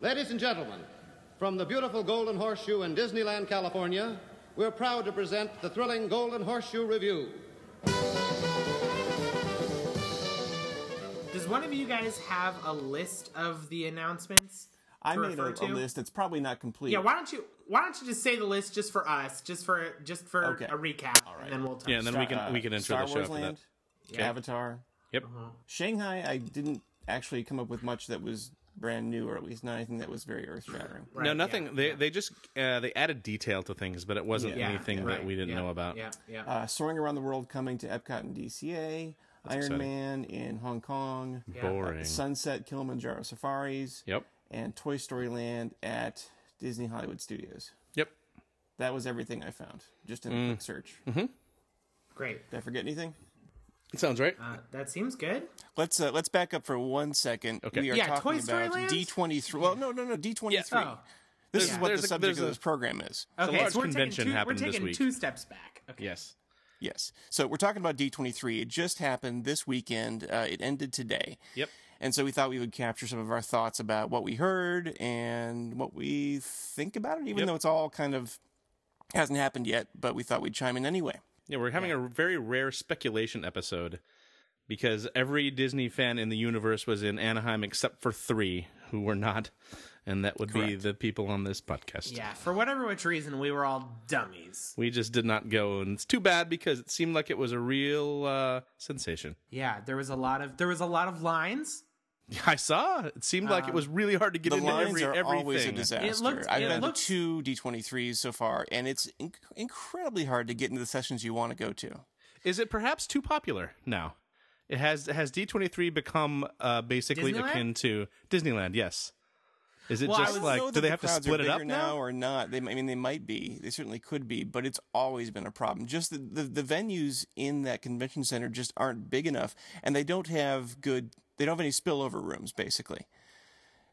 Ladies and gentlemen, from the beautiful Golden Horseshoe in Disneyland, California, we're proud to present the thrilling Golden Horseshoe Review. Does one of you guys have a list of the announcements? I made a, a list. It's probably not complete. Yeah, why don't you why don't you just say the list just for us, just for just for Okay. a recap, and then we'll talk. Yeah, and then we can Uh, we can intro Star the show Wars after Land, that. Avatar, Yep. Shanghai. I didn't actually come up with much that was brand new, or at least not anything that was very earth shattering. Right, no, yeah, nothing. they they just uh, they added detail to things, but it wasn't yeah, anything yeah, that right, we didn't yeah, know about. Yeah, yeah. Uh, Soaring around the world coming to Epcot and DCA. Iron exciting. Man in Hong Kong. Boring. Sunset Kilimanjaro Safaris. Yep. And Toy Story Land at Disney Hollywood Studios. Yep. That was everything I found, just in a Mm. quick search. Mm-hmm. Great. Did I forget anything? Sounds right. Uh, that seems good. Let's uh, let's back up for one second. Okay. We are Yeah, talking Toy Story about D twenty three. Well, no, no, no, D twenty three. Oh, This Yeah. is what There's the a- subject there's of a- this program is. okay. large so we're convention taking two, happened we're this taking week. two steps back. Okay. Yes. Yes. So we're talking about D23. It just happened this weekend. Uh, it ended today. Yep. And so we thought we would capture some of our thoughts about what we heard and what we think about it, even Yep. though it's all kind of hasn't happened yet, but we thought we'd chime in anyway. Yeah, we're having a very rare speculation episode because every Disney fan in the universe was in Anaheim except for three who were not, and that would be the people on this podcast. Yeah, for whatever which reason, we were all dummies. We just did not go, and it's too bad because it seemed like it was a real uh, sensation. Yeah, there was a lot of there was a lot of lines. I saw. It seemed like it was really hard to get The into lines every are everything. always a disaster. looked- I've it been looked- to two D23s so far, and it's inc- incredibly hard to get into the sessions you want to go to. Is it perhaps too popular now? It has has D twenty three become uh, basically Disneyland? akin to Disneyland? Yes. Is it Well, just like do they the have to split it up now? or not? They, I mean, they might be. They certainly could be, but it's always been a problem. Just the, the, the venues in that convention center just aren't big enough, and they don't have good. They don't have any spillover rooms, basically.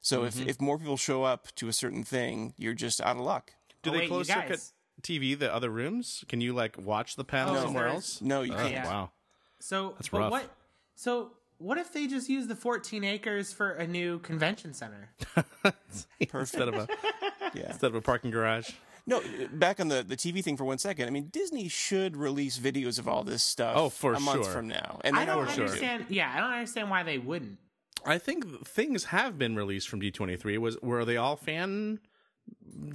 So Mm-hmm. if if more people show up to a certain thing, you're just out of luck. Do Oh, they wait, close circuit. TV the other rooms? Can you like watch the panel No. somewhere else? No, you Oh, can't. Yeah. Wow. So That's rough. What? So what if they just use the 14 acres for a new convention center? instead of a Yeah. instead of a parking garage. No, back on the, the TV thing for one second. I mean, Disney should release videos of all this stuff. Oh, for a month sure. from now, and I don't never sure. understand. Yeah, I don't understand why they wouldn't. I think things have been released from D twenty three. Was were they all fan?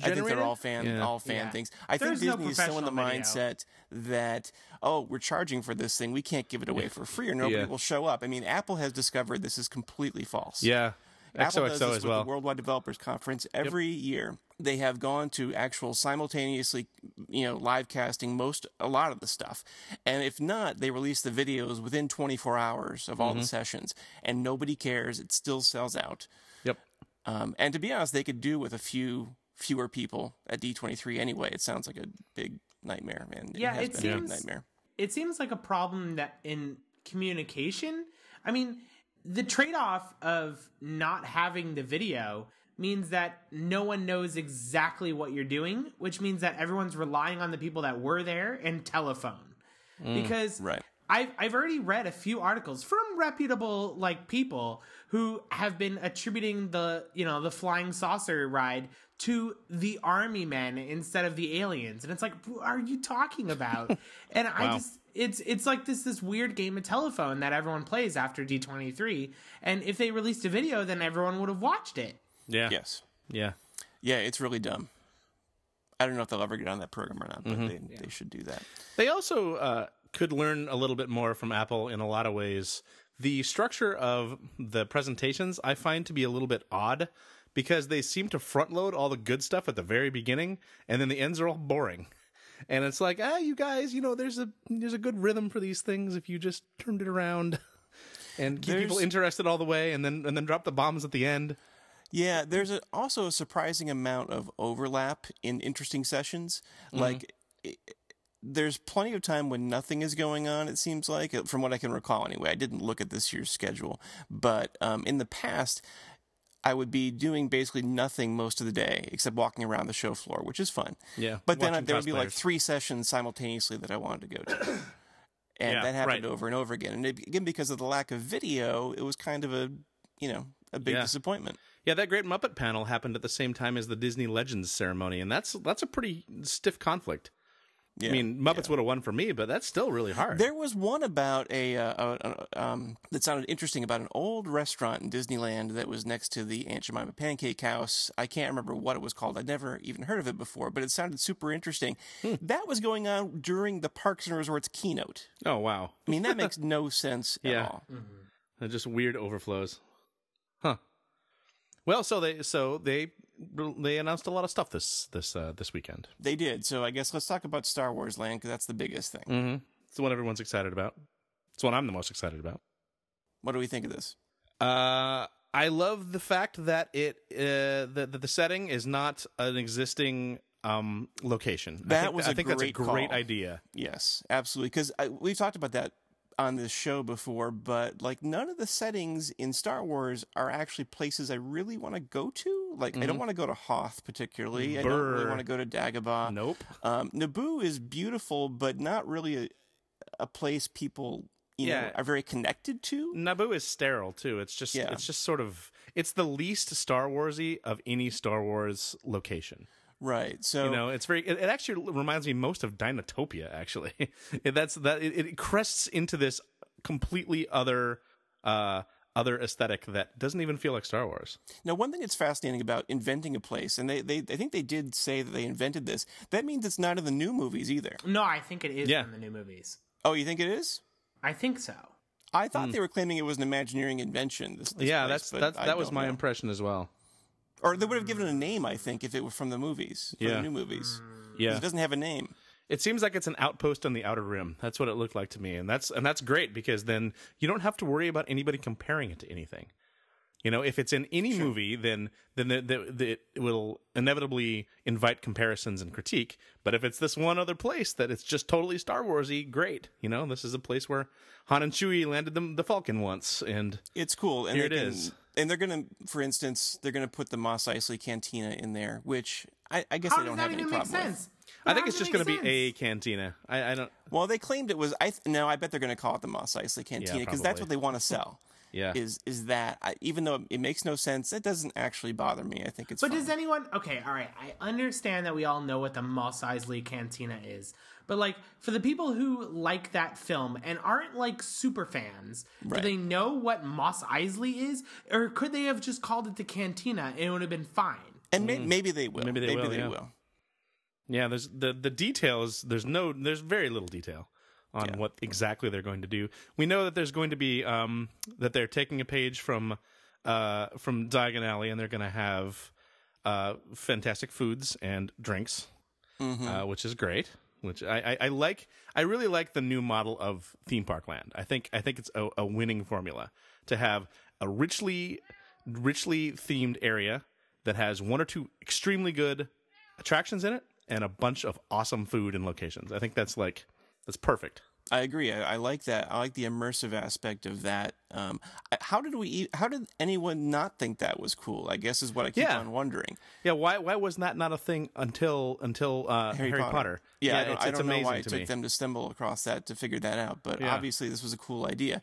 I think they're all fan, Yeah. all fan Yeah. things. I There's think no Disney is still in the professional video. mindset that oh, we're charging for this thing, we can't give it away for free, or nobody Yeah. will show up. I mean, Apple has discovered this is completely false. Yeah, Apple does XOXO this as with well. the Worldwide Developers Conference every year. They have gone to actual simultaneously, you know, live casting most a lot of the stuff, and if not, they release the videos within 24 hours of Mm-hmm. all the sessions, and nobody cares. It still sells out. Yep. Um, and to be honest, they could do with a few fewer people at D23 anyway. It sounds like a big nightmare, man. Yeah, has it been a seems- nightmare. It seems like a problem that in communication. I mean, the trade-off of not having the video means that no one knows exactly what you're doing, which means that everyone's relying on the people that were there and telephone. Mm, because right. I've I've already read a few articles from reputable like people who have been attributing the you know the flying saucer ride to the army men instead of the aliens, and it's like, what are you talking about? and I just it's it's like this this weird game of telephone that everyone plays after D twenty three, and if they released a video, then everyone would have watched it. Yeah. Yes. Yeah. Yeah, it's really dumb. I don't know if they'll ever get on that program or not, Mm-hmm. but they, they should do that. They also uh, could learn a little bit more from Apple in a lot of ways. The structure of the presentations I find to be a little bit odd because they seem to front load all the good stuff at the very beginning, and then the ends are all boring. And it's like, ah, you guys, you know, there's a there's a good rhythm for these things if you just turned it around and keep people interested all the way, and then and then drop the bombs at the end. Yeah, there's a, also a surprising amount of overlap in interesting sessions. Mm-hmm. Like, there's plenty of time when nothing is going on. It seems like, from what I can recall, anyway. I didn't look at this year's schedule, but um, in the past, I would be doing basically nothing most of the day except walking around the show floor, which is fun. Yeah, But then watching there would be like three sessions simultaneously that I wanted to go to. And Yeah, that happened right. over and over again. And it, again, because of the lack of video, it was kind of a, you know, a big Yeah. disappointment. Yeah, that great Muppet panel happened at the same time as the Disney Legends ceremony, and that's that's a pretty stiff conflict. Yeah. I mean, Muppets would have won for me, but that's still really hard. There was one about a, uh, a, a um, that sounded interesting about an old restaurant in Disneyland that was next to the Aunt Jemima Pancake House. I can't remember what it was called. I'd never even heard of it before, but it sounded super interesting. That was going on during the Parks and Resorts keynote. oh wow, I mean, that makes no sense at Yeah. all. They're just weird overflows, huh? Well, so they so they they announced a lot of stuff this this uh, this weekend. They did. So I guess let's talk about Star Wars Land because that's the biggest thing. Mm-hmm. It's the one everyone's excited about. It's the one I'm the most excited about. What do we think of this? Uh, I love the fact that it uh, that, that the setting is not an existing um location. I That think, was I think that's a great great call. idea. Yes, absolutely. Because we've talked about that on this show before, but like none of the settings in Star Wars are actually places I really want to go to. Like I don't want to go to Hoth particularly. I don't really Mm-hmm. Want to go to Dagobah. Nope. Um, Naboo is beautiful, but not really a, a place people you know are very connected to. Naboo is sterile too. It's just Yeah. it's just sort of it's the least Star Warsy of any Star Wars location. Right. So You know, it's very. It, it actually reminds me most of Dinotopia. Actually, It- that's that. It, it crests into this completely other, uh, other aesthetic that doesn't even feel like Star Wars. Now, one thing that's fascinating about inventing a place, and they, they I think they did say that they invented this. That means it's not in the new movies either. No, I think it is Yeah. from the new movies. Oh, you think it is? I think so. I thought they were claiming it was an Imagineering invention. This, this yeah, place, that's but that's that was my know. impression as well. Or they would have given it a name, I think, if it were from the movies, from Yeah. the new movies. Mm. 'Cause Yeah, It doesn't have a name. It seems like it's an outpost on the outer rim. That's what it looked like to me, and that's and that's great because then you don't have to worry about anybody comparing it to anything. You know, if it's in any movie, then then the, the, the, it will inevitably invite comparisons and critique. But if it's this one other place that it's just totally Star Warsy, great. You know, this is a place where Han and Chewie landed the, the Falcon once, and It's cool. And Here they it can, is. And they're going to, for instance, they're going to put the Mos Eisley Cantina in there, which I, I guess How I don't have any even make problem with. sense? I think it's just going to make be a cantina. I, I don't. Well, they claimed it was. I th- no, I bet they're going to call it the Mos Eisley Cantina because that's what they want to sell. Yeah. Is is that I, even though it makes no sense, it doesn't actually bother me. I think it's. But fine. does anyone? Okay, all right. I understand that we all know what the Moss Eisley Cantina is, but like for the people who like that film and aren't like super fans, Right. do they know what Mos Eisley is, or could they have just called it the Cantina and it would have been fine? and may, maybe they will. Maybe they will, yeah. Yeah, there's the the details. There's no, there's very little detail on what exactly they're going to do. We know that there's going to be um that they're taking a page from uh from Diagon Alley and they're going to have uh fantastic foods and drinks, uh, which is great. Which I, I I like. I really like the new model of theme park land. I think I think it's a, a winning formula to have a richly richly themed area that has one or two extremely good attractions in it and a bunch of awesome food and locations. I think that's like that's perfect. I agree. I, I like that. I like the immersive aspect of that. Um, how did we? e- How did anyone not think that was cool? I guess is what I keep Yeah. on wondering. Yeah, why why was that not a thing until until uh, Harry, Potter? Yeah, I don't, it's, I it's don't know why it to took me. them to stumble across that to figure that out. But Yeah. obviously, this was a cool idea,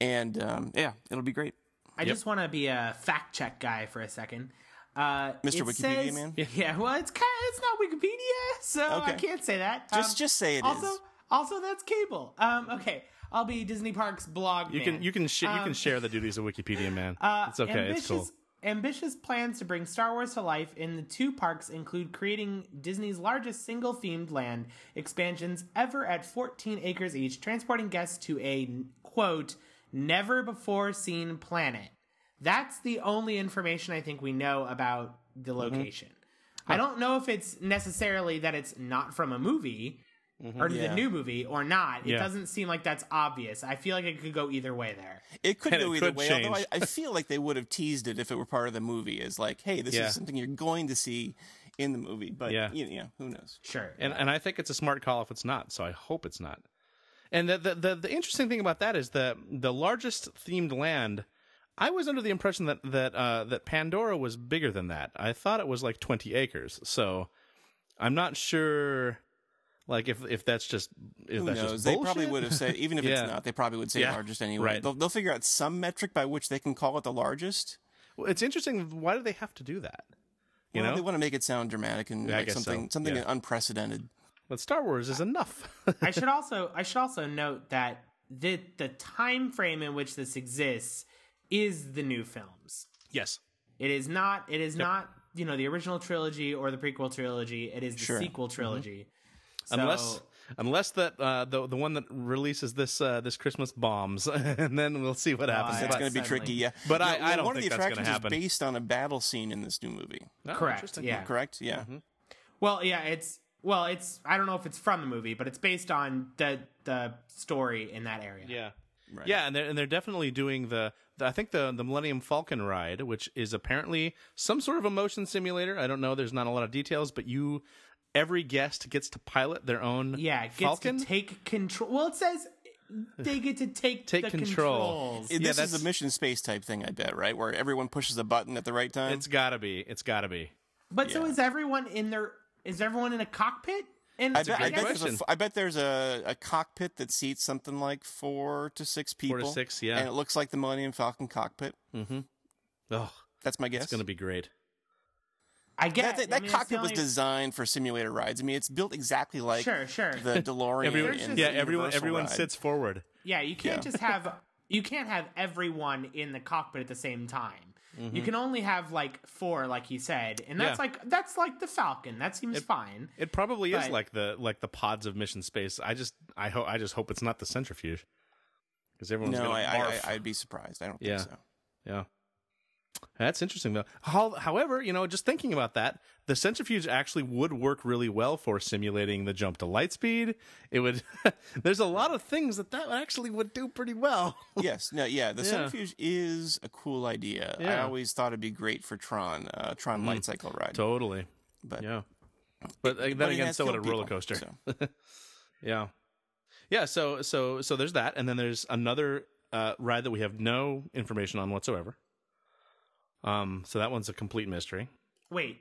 and um, yeah, it'll be great. I just want to be a fact check guy for a second. Uh, Mr. Wikipedia says- man? Yeah, well, it's kind of, it's not Wikipedia, so I can't say that. Just Um, just say it is. Also, that's cable. Um, okay, I'll be Disney Parks blog. You man. can you can sh- you Um, can share the duties of Wikipedia man. Uh, it's okay. Ambitious, It's cool. Ambitious plans to bring Star Wars to life in the two parks include creating Disney's largest single themed land expansions ever at 14 acres each, transporting guests to a quote never before seen planet. That's the only information I think we know about Mm-hmm. the location. I don't know if it's necessarily that it's not from a movie or Yeah. the new movie or not. It Mm-hmm. Yeah. doesn't seem like that's obvious. I feel like it could go either way there. It could And go it either could way. Although I. I feel like they would have teased it if it were part of the movie. As like, hey, this Yeah. is something you're going to see in the movie. But Yeah. you know, who knows? Sure. and and I think it's a smart call if it's not. So I hope it's not. And the the the, the interesting thing about that is that the largest themed land. I was under the impression that that uh, that Pandora was bigger than that. I thought it was like twenty acres. So I'm not sure, like if if that's just if Who that's knows? just They probably would have said, even if Yeah. it's not, they probably would say Yeah. largest anyway. Right. They'll, they'll figure out some metric by which they can call it the largest. Well, it's interesting. Why do they have to do that? You well, know, they want to make it sound dramatic and Yeah, like something so. something Yeah. unprecedented. but Star Wars is enough. I should also I should also note that the the time frame in which this exists is the new films. yes. It is not it is not, you know, the original trilogy or the prequel trilogy. It is the Sure. sequel mm-hmm. trilogy. So, unless unless that uh, the the one that releases this uh, this Christmas bombs, and then we'll see what happens. yeah. That's going to be tricky, yeah. But Yeah, I- I don't one think of the that's gonna attractions happen. is based on a battle scene in this new movie. Oh, correct. Yeah. Correct? Yeah. Mm-hmm. Well, yeah, it's well, it's I don't know if it's from the movie, but it's based on the the story in that area. Yeah. Right. Yeah, and they're and they're definitely doing the, the I think the the Millennium Falcon ride, which is apparently some sort of a motion simulator. I don't know. There's not a lot of details, but you every guest gets to pilot their own Yeah, gets Falcon. to take control. Well, it says they get to take Take the control. controls. It- Yeah, this is that's- a mission space type thing, I bet, right? Where everyone pushes a button at the right time. it's gotta be. It's gotta be. But so is everyone in their is everyone in a cockpit? And I bet, I, bet there's a, question. f- I bet there's a, a cockpit that seats something like four to six people. Four to six, yeah. And it looks like the Millennium Falcon cockpit. Mm-hmm. Oh, That's my guess. it's gonna be great. I get that, that, I mean, cockpit the was only- designed for simulator rides. I mean, it's built exactly like Sure, sure. the DeLorean. Everyone, There's yeah, the everyone everyone ride. sits forward. Yeah, you can't Yeah. just have you can't have everyone in the cockpit at the same time. You can only have like four, like he said, and that's Mm-hmm. Yeah. like that's like the Falcon. That seems fine. It probably is like the like the pods of mission space. I just I hope I just hope it's not the centrifuge because everyone's No, gonna I, I, I I'd be surprised. I don't Yeah. think so. Yeah. That's interesting though. How, however, you know, just thinking about that, the centrifuge actually would work really well for simulating the jump to light speed. It would. there's a lot of things that that actually would do pretty well. yes, no, yeah. The Yeah. centrifuge is a cool idea. I Yeah. Mm. always thought it'd be great for Tron, uh, Tron light cycle ride. totally. but Yeah. But uh, then but again, so would a roller coaster. so. Yeah. Yeah. So so so there's that, and then there's another uh, ride that we have no information on whatsoever. Um. So that one's a complete mystery. Wait.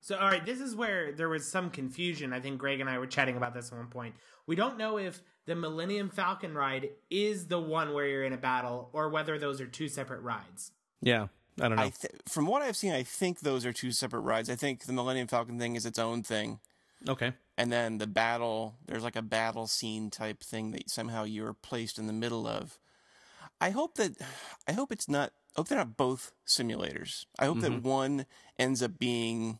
So all right, this is where there was some confusion. I think Greg and I were chatting about this at one point. We don't know if the Millennium Falcon ride is the one where you're in a battle or whether those are two separate rides. Yeah. I don't know. I th- from what I've seen, I think those are two separate rides. I think the Millennium Falcon thing is its own thing, okay. and then the battle there's like a battle scene type thing that somehow you're placed in the middle of. I hope that I hope it's not. I hope they're not both simulators. I hope that mm-hmm. one ends up being.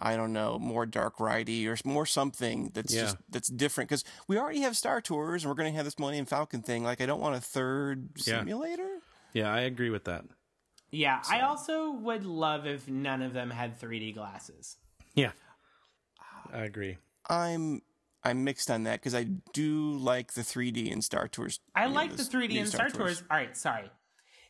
I don't know, more dark ridey or more something that's Yeah. just that's different because we already have Star Tours and we're going to have this Millennium Falcon thing. Like, I don't want a third simulator. Yeah, I agree with that. Yeah, I also would love if none of them had 3D glasses. Yeah. I agree. I'm I'm mixed on that because I do like the 3D in Star Tours. I you know, like the 3D new in Star Tours. All right, sorry.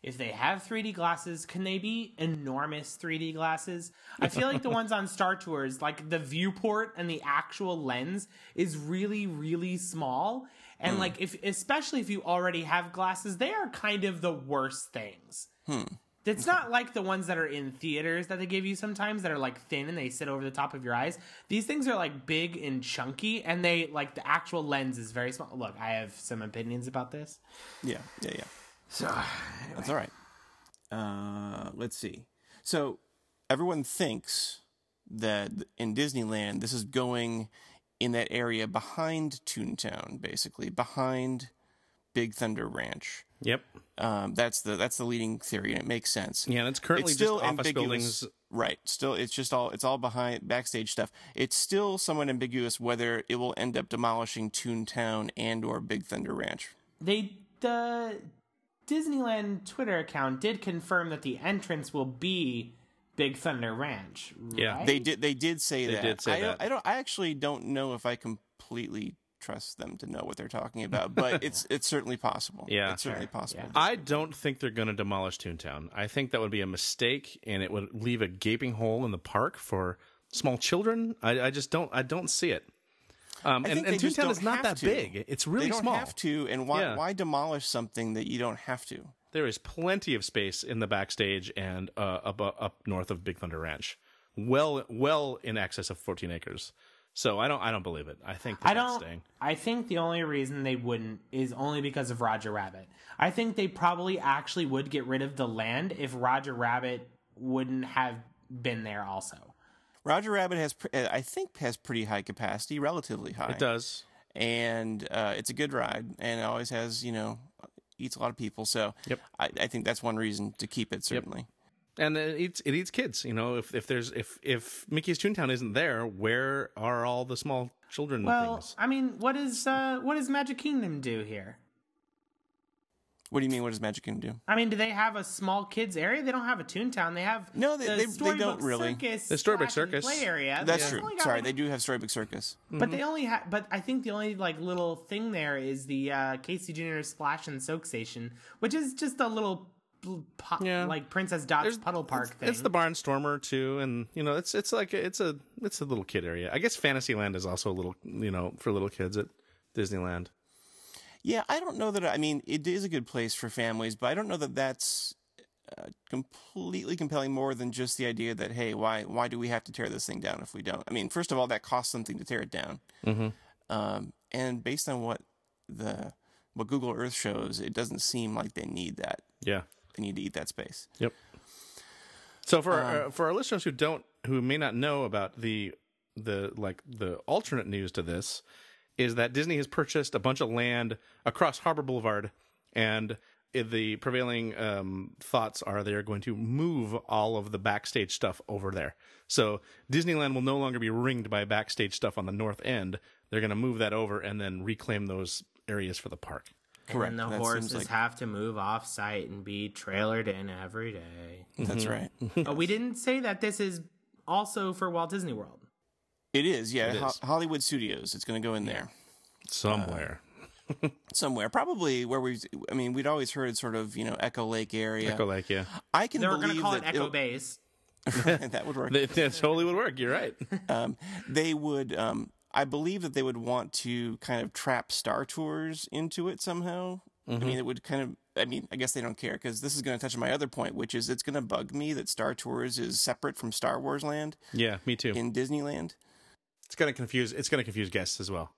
If they have 3D glasses, can they be enormous 3D glasses? I feel like the ones on Star Tours, like the viewport and the actual lens, is really, really small. Hmm. And like, if especially if you already have glasses, they are kind of the worst things. Hmm. It's not like the ones that are in theaters that they give you sometimes that are like thin and they sit over the top of your eyes. These things are like big and chunky, and they like the actual lens is very small. Look, I have some opinions about this. Yeah, yeah, yeah. So That's all right. Uh, let's see. So everyone thinks that in Disneyland, this is going in that area behind Toontown, basically behind Big Thunder Ranch. Yep. Um, that's the that's the leading theory, and it makes sense. Yeah, and it's currently it's still just office ambiguous. buildings. Right. Still, it's just all it's all behind backstage stuff. It's still somewhat ambiguous whether it will end up demolishing Toontown and or Big Thunder Ranch. they the Disneyland Twitter account did confirm that the entrance will be Big Thunder Ranch. Yeah. They did. They did say They that. did say I, that. I don't. I actually don't know if I completely trust them to know what they're talking about, but it's it's certainly possible. Yeah. it's certainly Sure, possible. yeah. I don't think they're going to demolish Toontown. I think that would be a mistake, and it would leave a gaping hole in the park for small children. I, I just don't. I don't see it. Um, and think and they just Toontown don't is not that to. big. It's really they don't small. have to, and why Yeah. why demolish something that you don't have to? There is plenty of space in the backstage and uh, up up north of Big Thunder Ranch. Well, well in excess of 14 acres. So I don't I don't believe it. I think that I that's don't. staying. I think the only reason they wouldn't is only because of Roger Rabbit. I think they probably actually would get rid of the land if Roger Rabbit wouldn't have been there. Also, Roger Rabbit has, uh, I think, has pretty high capacity, relatively high. It does. and uh, it's a good ride, and it always has, you know, eats a lot of people. So Yep. I, I think that's one reason to keep it. Certainly. and it eats it eats kids. You know, if if there's if if Mickey's Toontown isn't there, where are all the small children well, things? I mean, what is uh, what does Magic Kingdom do here? What do you mean? What does Magic Kingdom do? I mean, do they have a small kids area? They don't have a Toontown. They have No, they- the they- they don't really. Circus The Storybook Circus. play area. That's They've true. Sorry, like, they do have Storybook Circus. But they only have. But I think the only like little thing there is the uh, Casey Jr. Splash and Soak Station, which is just a little bl- po- Yeah. like Princess Dot's There's- Puddle Park it's, thing. It's the Barnstormer too, and you know, it's it's like it's a it's a little kid area. I guess Fantasyland is also a little you know for little kids at Disneyland. Yeah, I don't know that. I mean, it is a good place for families, but I don't know that that's uh, completely compelling more than just the idea that hey, why why do we have to tear this thing down if we don't? I mean, first of all, that costs something to tear it down, Mm-hmm. um, and based on what the what Google Earth shows, it doesn't seem like they need that. Yeah. They need to eat that space. Yep. So for our, uh, for our listeners who don't who may not know about the the like the alternate news to this is that Disney has purchased a bunch of land across Harbor Boulevard and the prevailing um, thoughts are they are going to move all of the backstage stuff over there. So Disneyland will no longer be ringed by backstage stuff on the north end. They're going to move that over and then reclaim those areas for the park. Correct. And then the That horses like- have to move off site and be trailered in every day. That's right. but we didn't say that this is also for Walt Disney World. It is. Yeah, It Ho- is. Hollywood Studios. It's going to go in there. Somewhere. somewhere, probably where we. I mean, we'd always heard sort of you know Echo Lake area. Echo Lake, yeah. I can They were going to call it Echo it'll- Base. that would work. That, that totally would work. You're right. um, they would. Um, I believe that they would want to kind of trap Star Tours into it somehow. I mean, it would kind of. I mean, I guess they don't care because this is going to touch on my other point, which is it's going to bug me that Star Tours is separate from Star Wars Land Yeah, me too. in Disneyland. It's gonna confuse it's gonna confuse guests as well.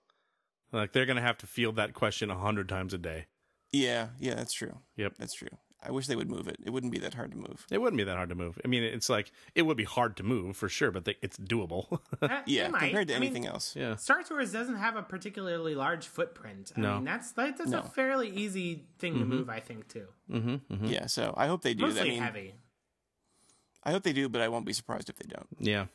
Like they're gonna have to field that question a hundred times a day. Yeah, yeah, that's true. Yep. That's true. I wish they would move it. It wouldn't be that hard to move. It wouldn't be that hard to move. I mean, it's like it would be hard to move for sure, but they, it's doable. Uh, Yeah, might. compared to I mean, anything else. yeah. Star Tours doesn't have a particularly large footprint. I No. mean, that's that, that's No. a fairly easy thing to move, I think, too. Mm-hmm, Yeah, so I hope they do. Mostly I mean, heavy. I hope they do, but I won't be surprised if they don't. Yeah.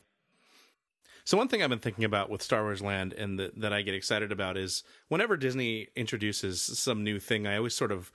So one thing I've been thinking about with Star Wars Land and that that I get excited about is whenever Disney introduces some new thing, I always sort of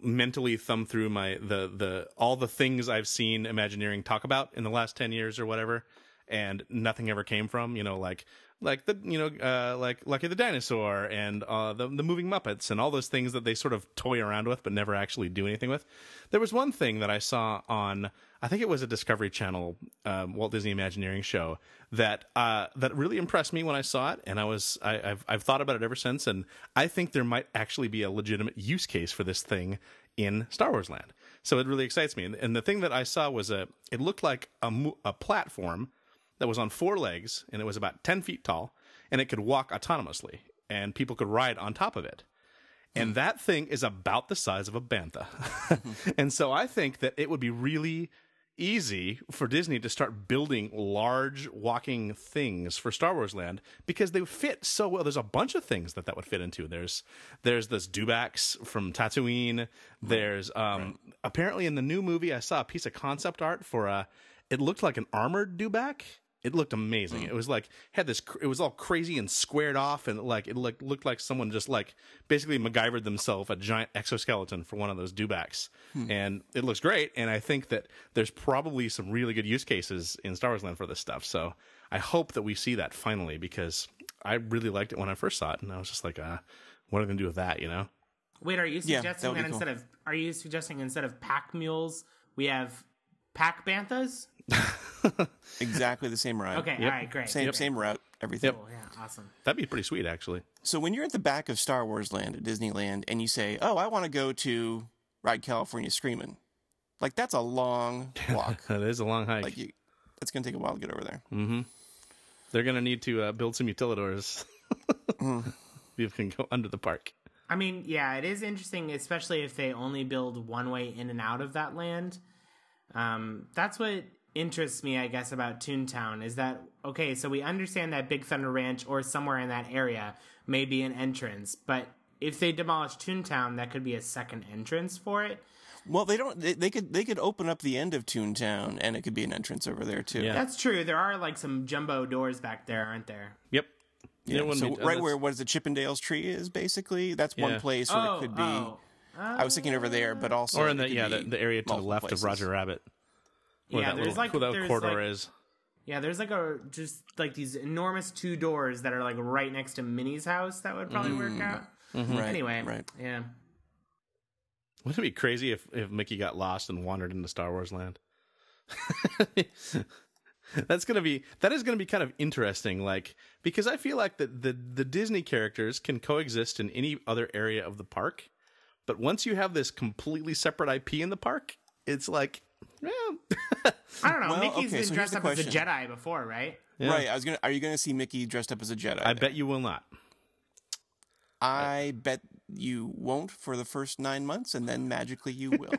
mentally thumb through my the the all the things I've seen Imagineering talk about in the last 10 years or whatever and nothing ever came from, you know, like like the you know uh like Lucky the Dinosaur and uh the the moving Muppets and all those things that they sort of toy around with but never actually do anything with. There was one thing that I saw on I think it was a Discovery Channel um, Walt Disney Imagineering show that uh, that really impressed me when I saw it, and I was I, I've I've thought about it ever since, and I think there might actually be a legitimate use case for this thing in Star Wars Land. So it really excites me, and, and the thing that I saw was a it looked like a a platform that was on four legs, and it was about ten feet tall, and it could walk autonomously, and people could ride on top of it and that thing is about the size of a bantha. and so I think that it would be really easy for Disney to start building large walking things for Star Wars Land because they would fit so well. There's a bunch of things that that would fit into. There's there's this dewbacks from Tatooine. There's um apparently in the new movie I saw a piece of concept art for a it looked like an armored dewback. It looked amazing. It was like had this. It was all crazy and squared off, and like it looked looked like someone just like basically MacGyvered themselves a giant exoskeleton for one of those dewbacks, and it looks great. And I think that there's probably some really good use cases in Star Wars Land for this stuff. So I hope that we see that finally because I really liked it when I first saw it, and I was just like, uh, what are they gonna do with that? You know? Wait, are you Yeah, suggesting that that, would be instead of are you suggesting instead of pack mules we have pack banthas? Exactly the same ride. Okay, all right, great. Same great. same route, everything. Cool, yeah, awesome. That'd be pretty sweet, actually. So when you're at the back of Star Wars Land at Disneyland and you say, "Oh, I want to go to Ride California Screaming," like that's a long walk. That is a long hike. like you, it's gonna take a while to get over there. mm-hmm. They're gonna need to uh, build some utilidors. People can go under the park. I mean, yeah, it is interesting, especially if they only build one way in and out of that land. Um, that's what interests me, I guess, about Toontown is that okay? So we understand that Big Thunder Ranch or somewhere in that area may be an entrance, but if they demolish Toontown, that could be a second entrance for it. Well, they don't. They, they could they could open up the end of Toontown, and it could be an entrance over there too. Yeah. That's true. There are like some jumbo doors back there, aren't there? Yep. Yeah, It so be- uh, right that's- where what is the Chip 'n Dale's tree is basically that's one place where it oh, could be. oh. I was thinking over there, but uh. also or in the yeah the, the area to the left places. of Roger Rabbit. Where Yeah, that there's little, like- where that there's corridor like- is. Yeah, there's like a just like these enormous two doors that are like right next to Minnie's house that would probably work mm. out. Mm-hmm. Right, Anyway, right. yeah. Wouldn't it be crazy if, if Mickey got lost and wandered into Star Wars land? That's gonna be that is gonna be kind of interesting, like because I feel like the, the the Disney characters can coexist in any other area of the park, but once you have this completely separate IP in the park, it's like, yeah, I don't know. Well, Mickey's okay, been so dressed the up as a. Jedi before, right? Yeah. Right. I was gonna. Are you gonna see Mickey dressed up as a Jedi? I bet you will not. I bet you won't for the first nine months, and then magically you will.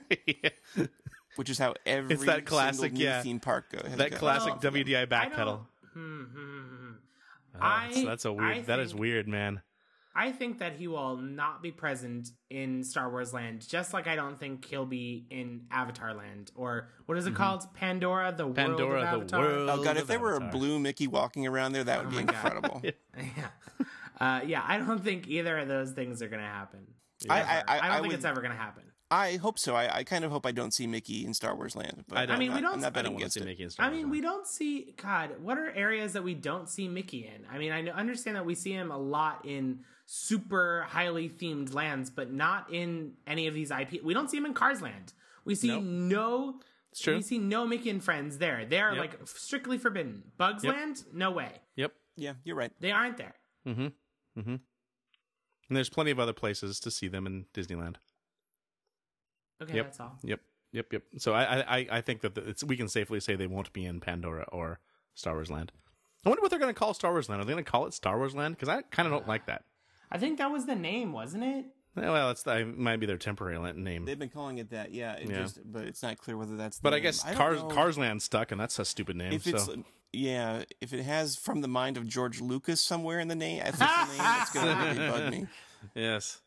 Which is how every It's that classic, new yeah. theme park go, has That classic Well, WDI I backpedal. don't- Hmm, hmm, hmm. Oh, I- that's, that's a I weird. That is think- weird, man. I think that he will not be present in Star Wars Land, just like I don't think he'll be in Avatar Land or what is it called? Pandora, the world Mm-hmm. Pandora, of the Avatar. world. Oh god, if of there were a blue Mickey walking around there, that would be God. incredible. yeah, uh, yeah. I don't think either of those things are going to happen. I, I, I, I don't I think would- it's ever going to happen. I hope so. I, I kind of hope I don't see Mickey in Star Wars Land. But I, don't, I mean, we I'm don't- not I betting don't want to against see it. Mickey in Star I mean, land. we don't see God. What are areas that we don't see Mickey in? I mean, I understand that we see him a lot in super highly themed lands, but not in any of these IP. We don't see them in Cars Land. We see Nope. no. It's true. We see no Mickey and friends there. They are Yep. like strictly forbidden. Bugs Yep. Land, no way. Yep. Yeah, you're right. They aren't there. Mm-hmm. Mm-hmm. And there's plenty of other places to see them in Disneyland. Okay, Yep. that's all. Yep. Yep. Yep. So I I, I- I think that it's we can safely say they won't be in Pandora or Star Wars Land. I wonder what they're going to call Star Wars Land. Are they going to call it Star Wars Land? Because I kind of don't like that. I think that was the name, wasn't it? Well, it's it might be their temporary name. They've been calling it that, yeah. It Yeah. Just, but it's not clear whether that's. the But I name. guess don't Cars know Cars Land stuck, and that's a stupid name. If so it's yeah, if it has from the mind of George Lucas somewhere in the name, official name, it's gonna really bug me. yes,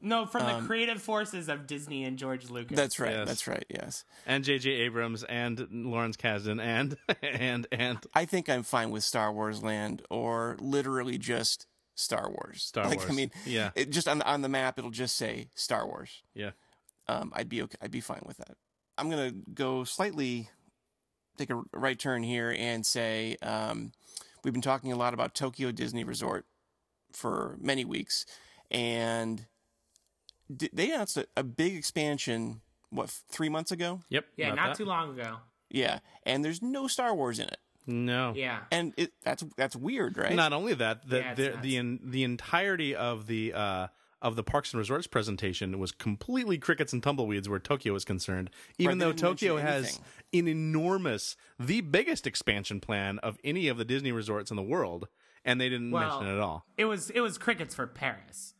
No, from the creative forces of Disney and George Lucas. Um, That's right. Yes. That's right. Yes. and J.J. Abrams and Lawrence Kasdan and and and I think I'm fine with Star Wars Land or literally just Star Wars. Star like, I mean, Yeah. it just on the, on the map it'll just say Star Wars. yeah. Um, I'd be okay. I'd be fine with that. I'm gonna go slightly take a right turn here and say um, we've been talking a lot about Tokyo Disney Resort for many weeks, and d- they announced a, a big expansion. What three months ago? Yep. yeah, about not too long ago. Yeah, and there's no Star Wars in it, No. Yeah. and it that's that's weird, right? Not only that, the Yeah, the nuts. the, en- the entirety of the uh, of the Parks and Resorts presentation was completely crickets and tumbleweeds where Tokyo is concerned. Even they though Tokyo has an enormous, the biggest expansion plan of any of the Disney resorts in the world, and they didn't Well- mention it at all. It was it was crickets for Paris.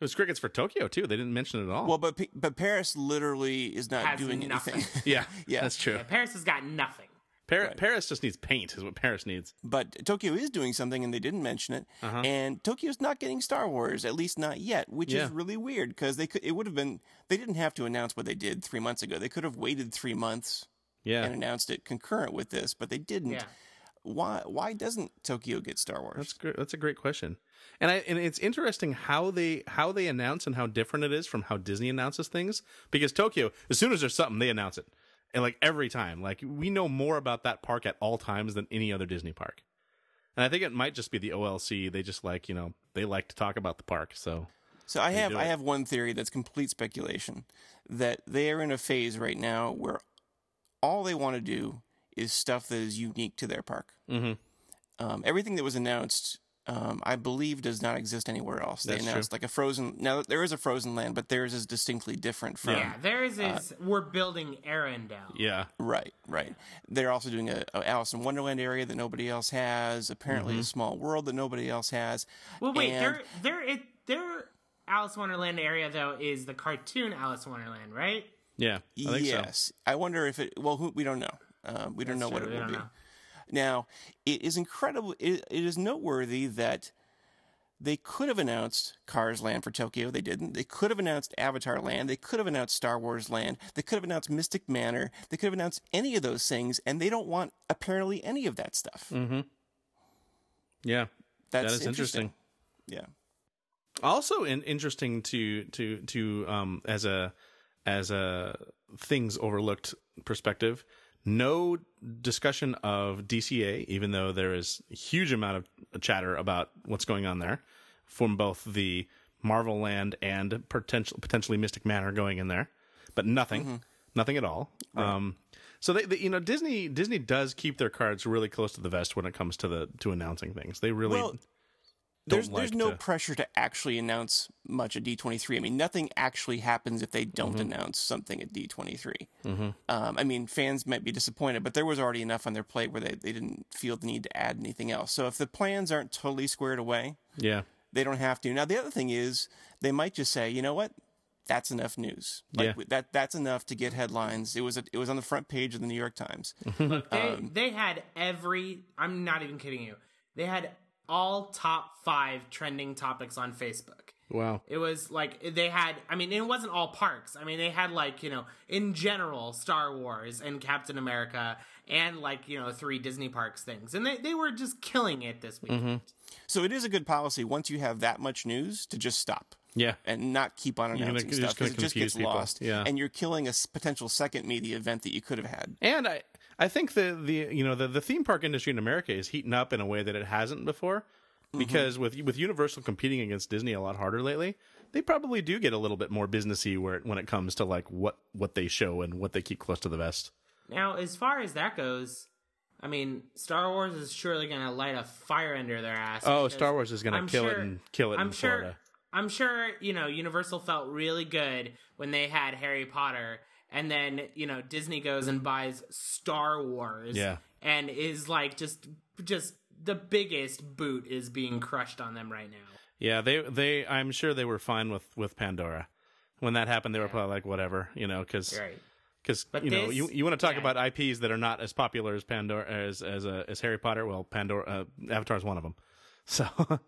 It was crickets for Tokyo too. They didn't mention it at all. well, but but Paris literally is not Has doing nothing. anything. yeah, yeah. that's true. Yeah, Paris has got nothing. Par- Right. Paris just needs paint, is what Paris needs. but Tokyo is doing something, and they didn't mention it. Uh-huh. And Tokyo's not getting Star Wars, at least not yet, which Yeah. is really weird because they could. It would have been. They didn't have to announce what they did three months ago. They could have waited three months Yeah, and announced it concurrent with this, but they didn't. Yeah. Why? Why doesn't Tokyo get Star Wars? That's great. That's a great question, and I and it's interesting how they how they announce and how different it is from how Disney announces things. Because Tokyo, as soon as there's something, they announce it, and like every time, like we know more about that park at all times than any other Disney park. And I think it might just be the OLC. They just like you know they like to talk about the park. So So I have I have one theory that's complete speculation that they are in a phase right now where all they want to do is stuff that is unique to their park. Mhm. Um, everything that was announced um, I believe does not exist anywhere else. They That's announced true. like a frozen. Now there is a frozen land, but theirs is distinctly different from. Yeah, theirs is we're building Arendelle. Yeah. Right, right. They're also doing a, a Alice in Wonderland area that nobody else has. Apparently, Mm-hmm. a small world that nobody else has. Well, wait, And- their their it, their Alice in Wonderland area though is the cartoon Alice in Wonderland, right? Yeah. I think so. yes, I wonder if it. Well, who, we don't know. Um, we don't know what it we will don't be. know. Now, it is incredible. It, it is noteworthy that they could have announced Cars Land for Tokyo. They didn't. They could have announced Avatar Land. They could have announced Star Wars Land. They could have announced Mystic Manor. They could have announced any of those things, and they don't want apparently any of that stuff. Yeah. That's that is interesting. Yeah. also in, interesting to to to um as a as a things overlooked perspective no discussion of dca even though there is a huge amount of chatter about what's going on there from both the marvel land and potential potentially mystic manor going in there but nothing nothing at all. Um so they, they you know disney disney does keep their cards really close to the vest when it comes to the to announcing things. They really Well, there's like there's no to- pressure to actually announce much at D23. I mean, nothing actually happens if they don't Mm-hmm. announce something at D23. Um, I mean, fans might be disappointed, but there was already enough on their plate where they, they didn't feel the need to add anything else. So if the plans aren't totally squared away, yeah they don't have to. Now the other thing is they might just say, you know what? That's enough news. Like Yeah. that that's enough to get headlines. It was a, it was on the front page of the New York Times. Look, they Um, they had every. I'm not even kidding you. They had all top five trending topics on Facebook. wow It was like they had. I mean, it wasn't all parks. I mean, they had like you know, in general, Star Wars and Captain America, and like you know, three Disney parks things, and they they were just killing it this week. Mm-hmm. So it is a good policy once you have that much news to just stop. yeah and not keep on gonna- announcing stuff because it just gets people. lost. Yeah. and you're killing a potential second media event that you could have had. And I, I think the the you know the, the theme park industry in America is heating up in a way that it hasn't before, mm-hmm. because with with Universal competing against Disney a lot harder lately, they probably do get a little bit more businessy where when it comes to like what what they show and what they keep close to the vest. Now, as far as that goes, I mean, Star Wars is surely going to light a fire under their ass. Oh, Star Wars is gonna I'm kill it and kill it I'm in sure. Florida. I'm sure you know Universal felt really good when they had Harry Potter, and then you know Disney goes and buys Star Wars, Yeah. and is like just just the biggest boot is being crushed on them right now. Yeah, they they I'm sure they were fine with with Pandora. When that happened, they were probably like whatever, you know, because Right. because you know you you want to talk yeah. about IPs that are not as popular as Pandora as as uh, as Harry Potter. Well, Pandora uh, Avatar is one of them. So,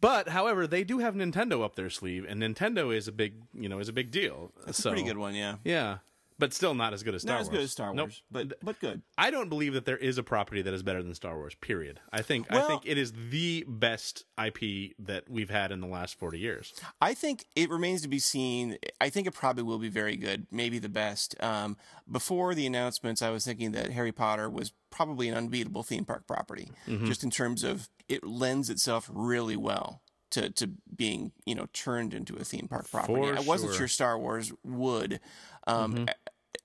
but however, they do have Nintendo up their sleeve, and Nintendo is a big you know is a big deal. It's so, a pretty good one, yeah. Yeah, but still not as good as Star Not Wars. as good as Star Nope. Wars, but but good. I don't believe that there is a property that is better than Star Wars. Period. I think I think it is the best IP that we've had in the last forty years. I think it remains to be seen. I think it probably will be very good, maybe the best. Um, before the announcements, I was thinking that Harry Potter was probably an unbeatable theme park property, Mm-hmm. just in terms of it lends itself really well to, to being you know turned into a theme park property. For I wasn't sure. sure Star Wars would. Um, Mm-hmm.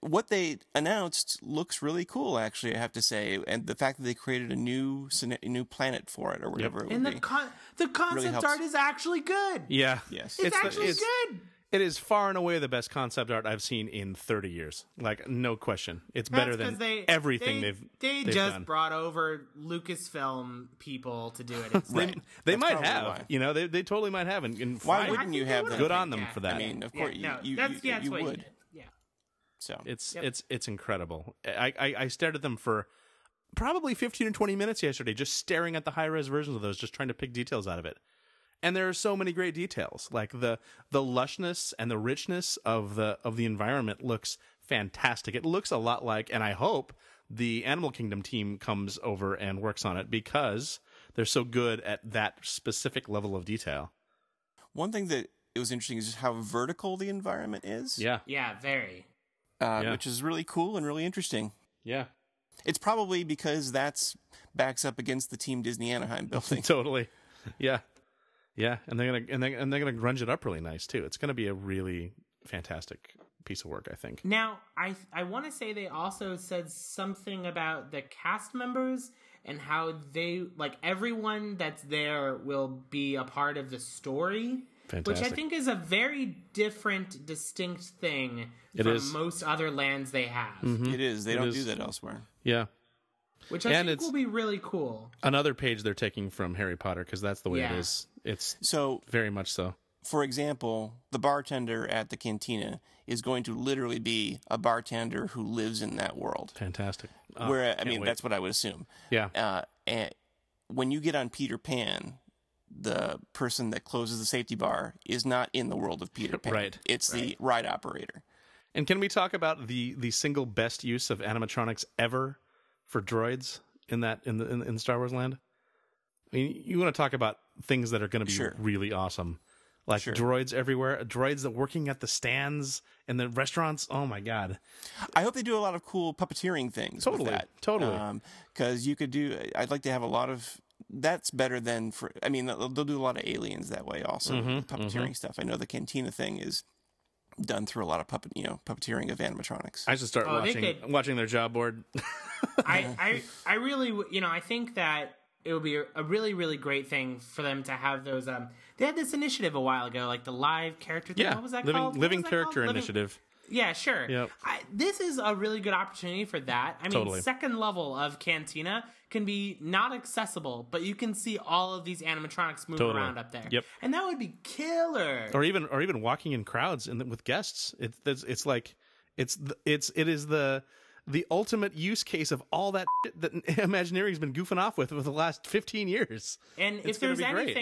What they announced looks really cool, actually. I have to say, and the fact that they created a new a new planet for it, or whatever it would And the be. con- the concept helps. art is actually good. Yeah. Yes. It's, the- actually good. It is far and away the best concept art I've seen in 30 years. Like, no question. It's better That's than 'cause they, everything they, have they they've just done. brought over Lucasfilm people to do it. instead. Right. They That's might have. why. You know, they, they totally might have. And, and Why fine. wouldn't you have them? Good on them Yeah. for that. I mean, of Yeah, course, no, you, you, you, yeah, you you would. Did. Yeah. So It's it's it's incredible. I, I I stared at them for probably 15 or 20 minutes yesterday just staring at the high res versions of those just trying to pick details out of it. And there are so many great details. Like the the lushness and the richness of the of the environment looks fantastic. It looks a lot like and I hope the Animal Kingdom team comes over and works on it because they're so good at that specific level of detail. one thing that it was interesting is just how vertical the environment is. Yeah. Yeah, very. Uh, Yeah. which is really cool and really interesting. Yeah. It's probably because that's backs up against the Team Disney Anaheim building. totally. Yeah. Yeah, and they're gonna and they and they're gonna grunge it up really nice too. It's gonna be a really fantastic piece of work. I think. Now, I I want to say they also said something about the cast members and how they like everyone that's there will be a part of the story. Which I think is a very different, distinct thing It from is. Mm-hmm. most other lands they have. It is. They It don't is. do that elsewhere. Yeah. Which I And think it's- will be really cool. Another page they're taking from Harry Potter because that's the way Yeah. it is. It's So, very much so. for example, the bartender at the cantina is going to literally be a bartender who lives in that world. Fantastic. Oh, Where I mean, wait. that's what I would assume. yeah. Uh, and when you get on Peter Pan, the person that closes the safety bar is not in the world of Peter Pan. Right. It's the ride operator. And can we talk about the the single best use of animatronics ever for droids in that in the in, in Star Wars land? I mean, you want to talk about things that are going to be Sure. really awesome, like Sure. droids everywhere, droids that working at the stands and the restaurants. Oh my god! I hope they do a lot of cool puppeteering things. Totally, totally. Um, because you could do. I'd like to have a lot of. That's better than for. I mean, they'll, they'll do a lot of aliens that way. Also, Mm-hmm, with the puppeteering stuff. I know the cantina thing is done through a lot of puppet. You know, puppeteering of animatronics. I should start Oh, watching could- watching their job board. I, I I really you know I think that it would be a, a really really great thing for them to have those um they had this initiative a while ago like the live character thing yeah, what was that living called living was that character called? Living- initiative. Yeah sure Yep. I, this is a really good opportunity for that I mean Totally. second level of Cantina can be not accessible but you can see all of these animatronics move Totally. around up there Yep. and that would be killer or even or even walking in crowds and with guests. It's it's, it's like it's it's it is the the ultimate use case of all that shit that Imagineering's been goofing off with for the last fifteen years. And It's if there's be great.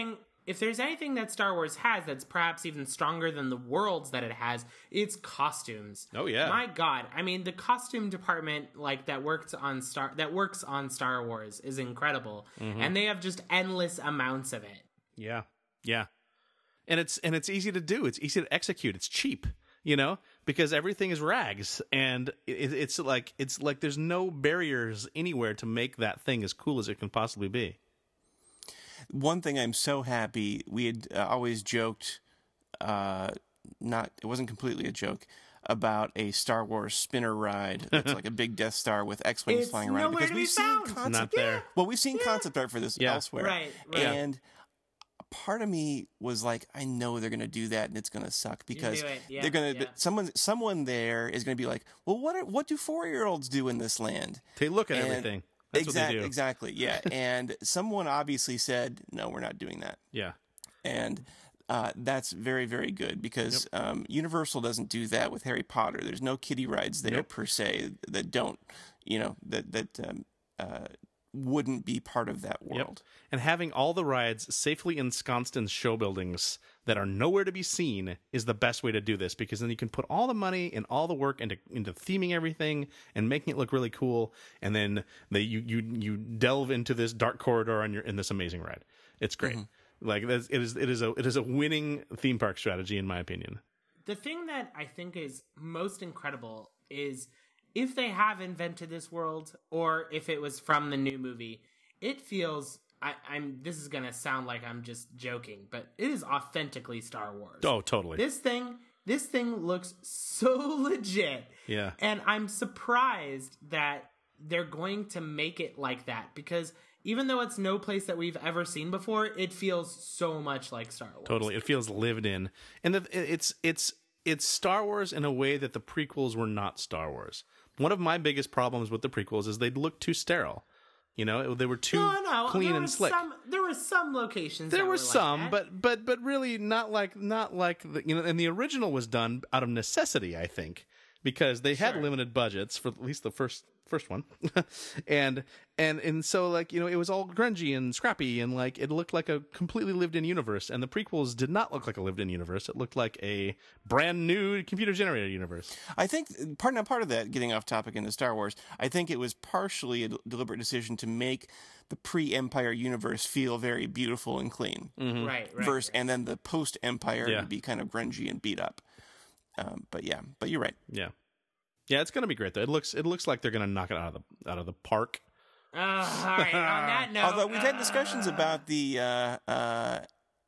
If there's anything that Star Wars has that's perhaps even stronger than the worlds that it has, it's costumes. Oh, yeah. my God! I mean, the costume department like that worked on Star that works on Star Wars is incredible, Mm-hmm. and they have just endless amounts of it. Yeah, yeah, and it's and it's easy to do. It's easy to execute. It's cheap, you know, because everything is rags, and it, it's like it's like there's no barriers anywhere to make that thing as cool as it can possibly be. One thing I'm so happy we had uh, always joked, uh, not it wasn't completely a joke about a Star Wars spinner ride that's like a big Death Star with X-wings It's flying around because we've seen found. concept Not there. Well, we've seen concept art for this Yeah. elsewhere, Right, right. And a part of me was like, I know they're going to do that, and it's going to suck because. Yeah, they're going to. yeah. Someone, someone there is going to be like, well, what are, what do four year olds do in this land? They look at And- everything. That's exactly, do. exactly, yeah. and someone obviously said, no, we're not doing that Yeah, and uh, that's very very good because um, Universal doesn't do that with Harry Potter. There's no kiddie rides there Nope. per se that don't, you know, that that um, uh, wouldn't be part of that Yep. world. And having all the rides safely ensconced in show buildings that are nowhere to be seen is the best way to do this because then you can put all the money and all the work into into theming everything and making it look really cool and then they you you you delve into this dark corridor and you're in this amazing ride. It's great. Mm-hmm. Like it is it is a it is a winning theme park strategy in my opinion. The thing that I think is most incredible is if they have invented this world or if it was from the new movie, it feels I, I'm this is gonna sound like I'm just joking, but it is authentically Star Wars. Oh, totally. This thing this thing looks so legit. Yeah. And I'm surprised that they're going to make it like that because even though it's no place that we've ever seen before, it feels so much like Star Wars. Totally, it feels lived in, and the, it's it's it's Star Wars in a way that the prequels were not Star Wars. One of my biggest problems with the prequels is they look too sterile. You know, they were too No, no, clean and were slick. Some, there were some locations. there were like some, that. but but but really not like not like the, you know. And the original was done out of necessity, I think, because they had limited budgets for at least the first first one, and and and so like you know it was all grungy and scrappy and like it looked like a completely lived in universe. And the prequels did not look like a lived in universe. It looked like a brand new computer generated universe. I think part now part of that, getting off topic into Star Wars, I think it was partially a deliberate decision to make the pre-Empire universe feel very beautiful and clean, Mm-hmm. right, right. verse, and then the post-Empire Yeah. would be kind of grungy and beat up. Um, but yeah, but you're right. Yeah, yeah, it's gonna be great though. It looks it looks like they're gonna knock it out of the out of the park. Uh, all right. On that note, Although we've had uh, discussions about the uh, uh,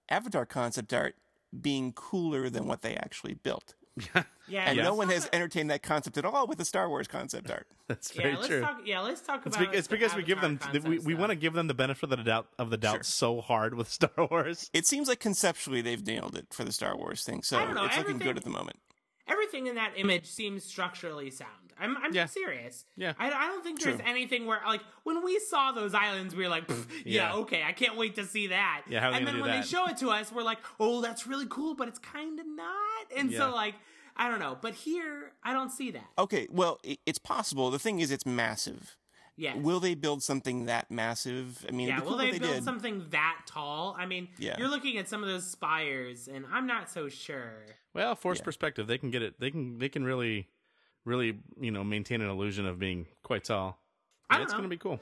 Avatar concept art being cooler than what they actually built. Yeah, and let's no one has entertained that concept at all with the Star Wars concept art. That's Yeah, very let's true. talk. Yeah, let's talk It's, about. be- it's the because we give them Avatar we, concept we want to give them the benefit of the doubt of the doubt so hard with Star Wars. It seems like conceptually they've nailed it for the Star Wars thing, so know, it's looking good at the moment. Everything in that image seems structurally sound. I'm, I'm Yeah. serious. Yeah. I, I don't think there's True. anything where like when we saw those islands, we were like, yeah, Yeah. okay, I can't wait to see that. Yeah, how are and then do when that? they show it to us, we're like, oh, that's really cool, but it's kind of not. And Yeah. so like, I don't know. But here, I don't see that. Okay, well, i- it's possible. The thing is, it's massive. Yeah. Will they build something that massive? I mean, yeah, it'd be will cool they if build did. something that tall? I mean, Yeah. you're looking at some of those spires, and I'm not so sure. Well, force perspective, they can get it. They can they can really, really you know maintain an illusion of being quite tall. I Yeah, don't it's going to be cool.